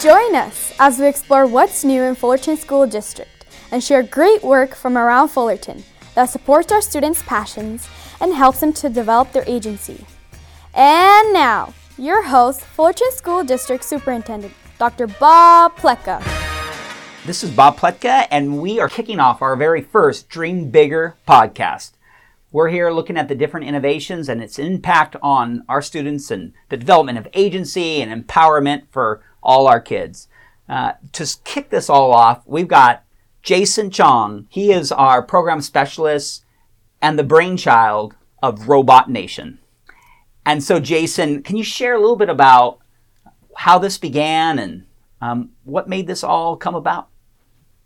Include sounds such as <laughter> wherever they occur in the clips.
Join us as we explore what's new in Fullerton School District and share great work from around Fullerton that supports our students' passions and helps them to develop their agency. And now, your host, Fullerton School District Superintendent, Dr. Bob Pletka. This is Bob Pletka, and we are kicking off our very first Dream Bigger podcast. We're here looking at the different innovations and its impact on our students and the development of agency and empowerment for all our kids. Uh, to kick this all off, we've got Jason Chong. He is our program specialist and the brainchild of Robot Nation. And so, Jason, can you share a little bit about how this began and um, what made this all come about?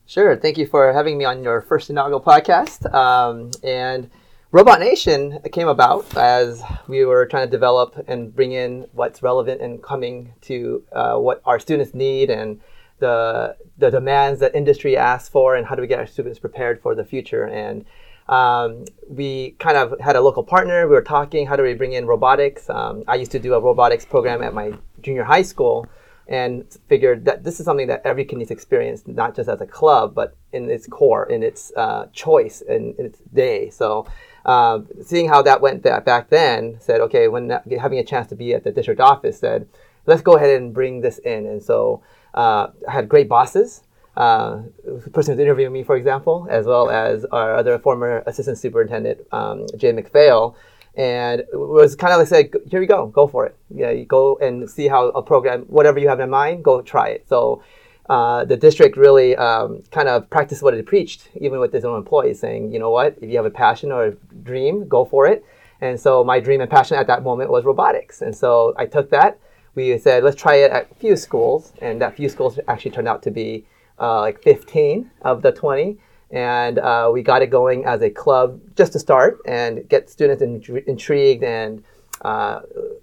Sure. Thank you for having me on your first inaugural podcast. Um, and Robot Nation came about as we were trying to develop and bring in what's relevant and coming to uh, what our students need and the, the demands that industry asks for and how do we get our students prepared for the future. And um, we kind of had a local partner. We were talking, how do we bring in robotics? Um, I used to do a robotics program at my junior high school and figured that this is something that every kid needs to experience, not just as a club, but in its core, in its uh, choice, in, in, its day. So uh, seeing how that went back then, said, okay, when having a chance to be at the district office, said, let's go ahead and bring this in. And so uh, I had great bosses. Uh, the person who's interviewing me, for example, as well as our other former assistant superintendent, um, Jay McPhail, and it was kind of like said, here you go, go for it. Yeah, you go and see how a program, whatever you have in mind, go try it. So uh, the district really um, kind of practiced what it preached, even with its own employees, saying, you know what, if you have a passion or a dream, go for it. And so my dream and passion at that moment was robotics. And so I took that. We said, let's try it at a few schools. And that few schools actually turned out to be uh, like 15 of the 20. And uh, we got it going as a club just to start and get students in- intrigued and uh,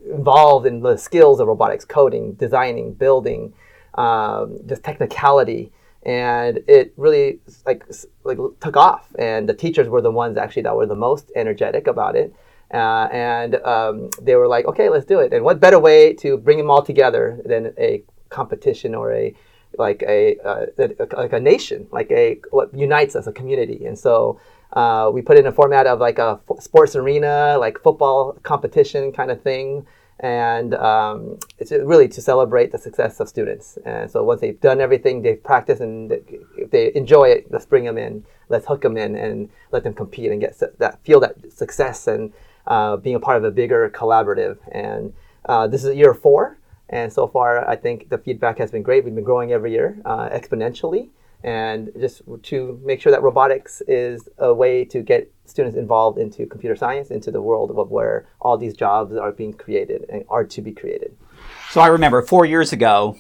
involved in the skills of robotics, coding, designing, building, um, just technicality, and it really like like took off. And the teachers were the ones actually that were the most energetic about it. Uh, and um, they were like, okay, let's do it. And what better way to bring them all together than a competition or a like a, uh, like a nation, like a what unites us, a community. And so uh, we put in a format of like a sports arena, like football competition kind of thing and um, it's really to celebrate the success of students. And so once they've done everything, they've practiced, and if they enjoy it, let's bring them in, let's hook them in, and let them compete and get that feel that success and uh, being a part of a bigger collaborative. And uh, this is year four, and so far I think the feedback has been great. We've been growing every year uh, exponentially and just to make sure that robotics is a way to get students involved into computer science, into the world of where all these jobs are being created and are to be created. So I remember four years ago,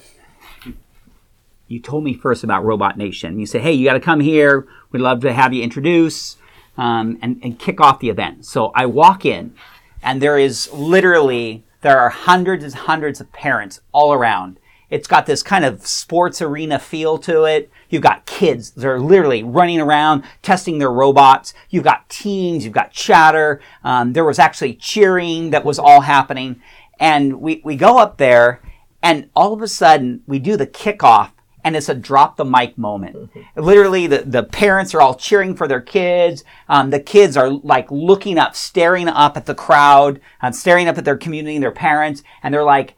you told me first about Robot Nation. You said, "Hey, you got to come here. We'd love to have you introduce um, and, and kick off the event." So I walk in, and there is literally there are hundreds and hundreds of parents all around. It's got this kind of sports arena feel to it. You've got kids They're literally running around testing their robots. You've got teens. You've got chatter. Um, there was actually cheering that was all happening. And we, we go up there and all of a sudden we do the kickoff and it's a drop the mic moment. Mm-hmm. Literally, the, the parents are all cheering for their kids. Um, the kids are like looking up, staring up at the crowd, uh, staring up at their community and their parents, and they're like,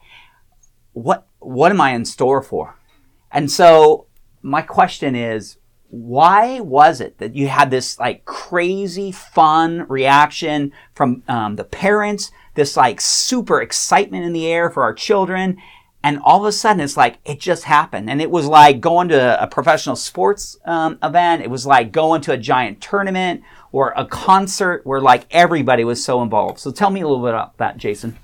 "What? What am I in store for?" And so my question is, why was it that you had this like crazy fun reaction from um, the parents, this like super excitement in the air for our children, and all of a sudden it's like it just happened, and it was like going to a professional sports um, event. It was like going to a giant tournament or a concert where like everybody was so involved. So tell me a little bit about that, Jason.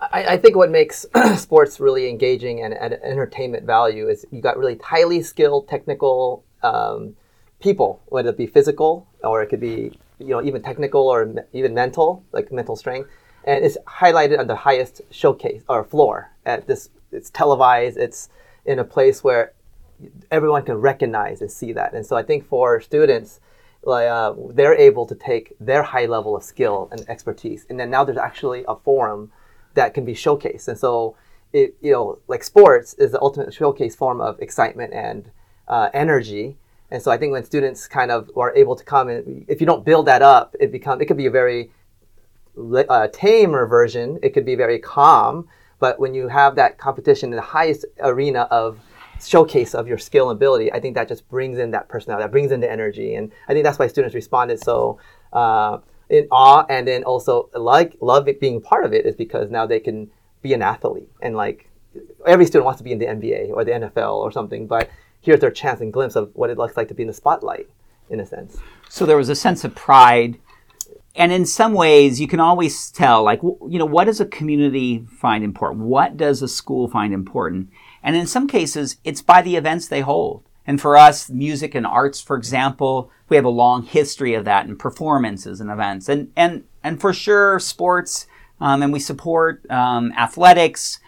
I, I, think what makes <clears throat> sports really engaging and, and, entertainment value is you got really highly skilled technical um, people, whether it be physical or it could be you know even technical or even mental, like mental strength, and it's highlighted on the highest showcase or floor at this. It's televised. It's in a place where everyone can recognize and see that. And so I think for students, like uh, they're able to take their high level of skill and expertise, and then now there's actually a forum that can be showcased. And so it you know like sports is the ultimate showcase form of excitement and uh, energy. And so I think when students kind of are able to come and if you don't build that up, it become it could be a very uh, tamer version. It could be very calm. But when you have that competition in the highest arena of showcase of your skill and ability, I think that just brings in that personality, that brings in the energy, and I think that's why students responded so uh, in awe, and then also like love it being part of it is because now they can be an athlete, and like every student wants to be in the NBA or the NFL or something, but here's their chance and glimpse of what it looks like to be in the spotlight, in a sense. So there was a sense of pride. And in some ways you can always tell like you know what does a community find important? What does a school find important? And in some cases it's by the events they hold and for us music and arts for example we have a long history of that and performances and events. And and and for sure sports um, and we support um, athletics.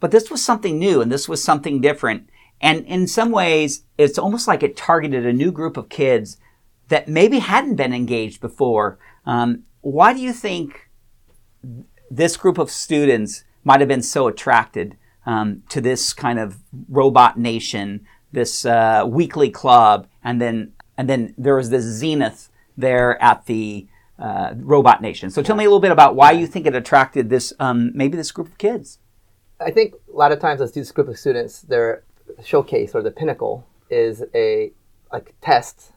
But this was something new and this was something different. And in some ways it's almost like it targeted a new group of kids that maybe hadn't been engaged before. Um, why do you think this group of students might have been so attracted um, to this kind of robot nation, this uh, weekly club, and then and then there was this zenith there at the uh, robot nation. So tell me a little bit about why you think it attracted this um, maybe this group of kids. I think a lot of times as this group of students, their showcase or the pinnacle is a like test,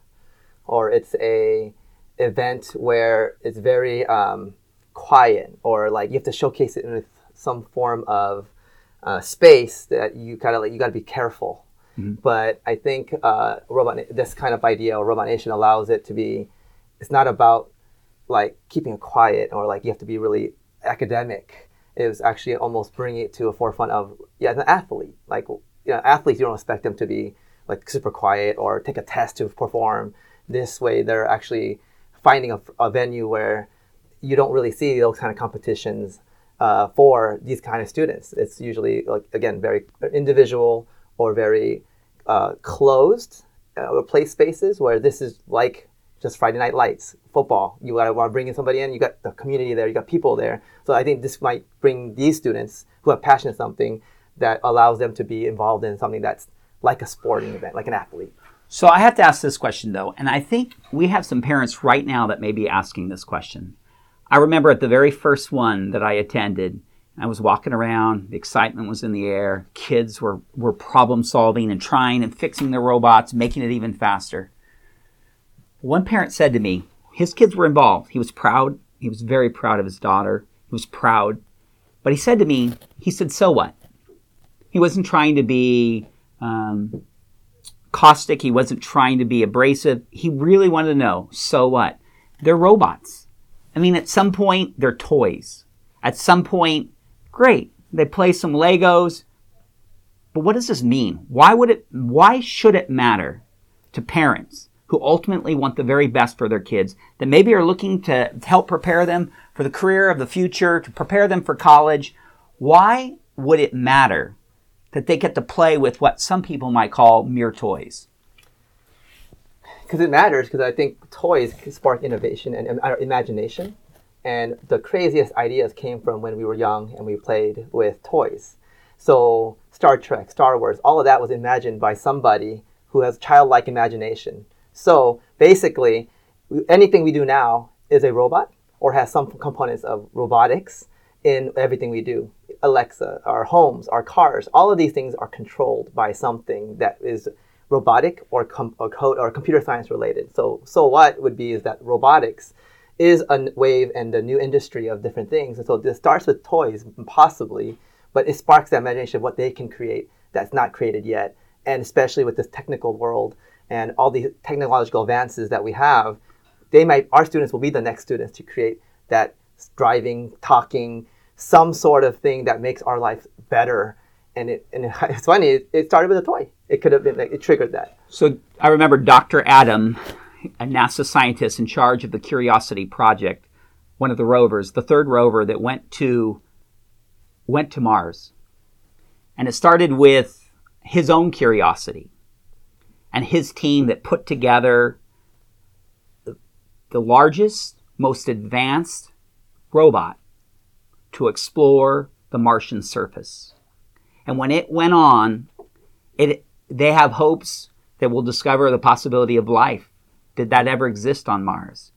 or it's a event where it's very um, quiet or like you have to showcase it in some form of uh, space that you kind of like you got to be careful. Mm-hmm. But I think uh, robot this kind of idea or robot nation allows it to be. It's not about like keeping quiet or like you have to be really academic. It was actually almost bringing it to a forefront of yeah, an athlete. Like you know, athletes you don't expect them to be like super quiet or take a test to perform. This way, they're actually finding a, a venue where you don't really see those kind of competitions uh, for these kind of students. It's usually like again very individual or very uh, closed uh, play spaces where this is like just Friday Night Lights football. You gotta want to bring in somebody in. You got the community there. You got people there. So I think this might bring these students who have passion in something that allows them to be involved in something that's like a sporting event, like an athlete. So I have to ask this question though, and I think we have some parents right now that may be asking this question. I remember at the very first one that I attended, I was walking around, the excitement was in the air, kids were, were problem solving and trying and fixing their robots, making it even faster. One parent said to me, his kids were involved. He was proud. He was very proud of his daughter. He was proud. But he said to me, he said, so what? He wasn't trying to be um, caustic. He wasn't trying to be abrasive. He really wanted to know, so what? They're robots. I mean, at some point, they're toys. At some point, great. They play some Legos. But what does this mean? Why would it, why should it matter to parents who ultimately want the very best for their kids that maybe are looking to help prepare them for the career of the future, to prepare them for college? Why would it matter that they get to play with what some people might call mere toys? Because it matters, because I think toys spark innovation and uh, imagination. And the craziest ideas came from when we were young and we played with toys. So, Star Trek, Star Wars, all of that was imagined by somebody who has childlike imagination. So, basically, anything we do now is a robot or has some components of robotics in everything we do. Alexa, our homes, our cars, all of these things are controlled by something that is robotic or, com- or code or computer science related. So, so what would be is that robotics is a wave and a new industry of different things. And so this starts with toys, possibly, but it sparks the imagination of what they can create that's not created yet. And especially with this technical world and all the technological advances that we have, they might our students will be the next students to create that driving, talking, some sort of thing that makes our life better. And it and <laughs> it's funny. It, started with a toy. It could have been like, it triggered that. So I remember Dr. Adam, <laughs> a NASA scientist in charge of the Curiosity project, one of the rovers, the third rover that went to went to Mars. And it started with his own curiosity and his team that put together the, largest, most advanced robot to explore the Martian surface. And when it went on, it they have hopes that we'll discover the possibility of life. Did that ever exist on Mars?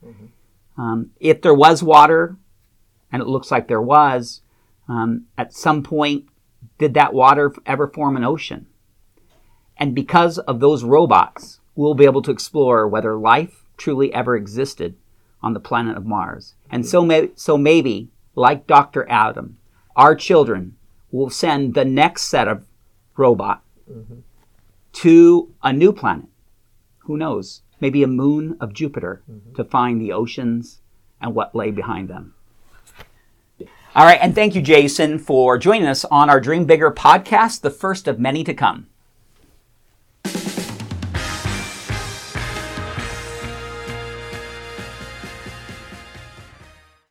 Um, if there was water, and it looks like there was, um, at some point, did that water ever form an ocean? And because of those robots, we'll be able to explore whether life truly ever existed on the planet of Mars. And so, may, so maybe, like Dr. Adam, our children will send the next set of robot to a new planet. Who knows? Maybe a moon of Jupiter mm-hmm. to find the oceans and what lay behind them. All right, and thank you, Jason, for joining us on our Dream Bigger podcast, the first of many to come.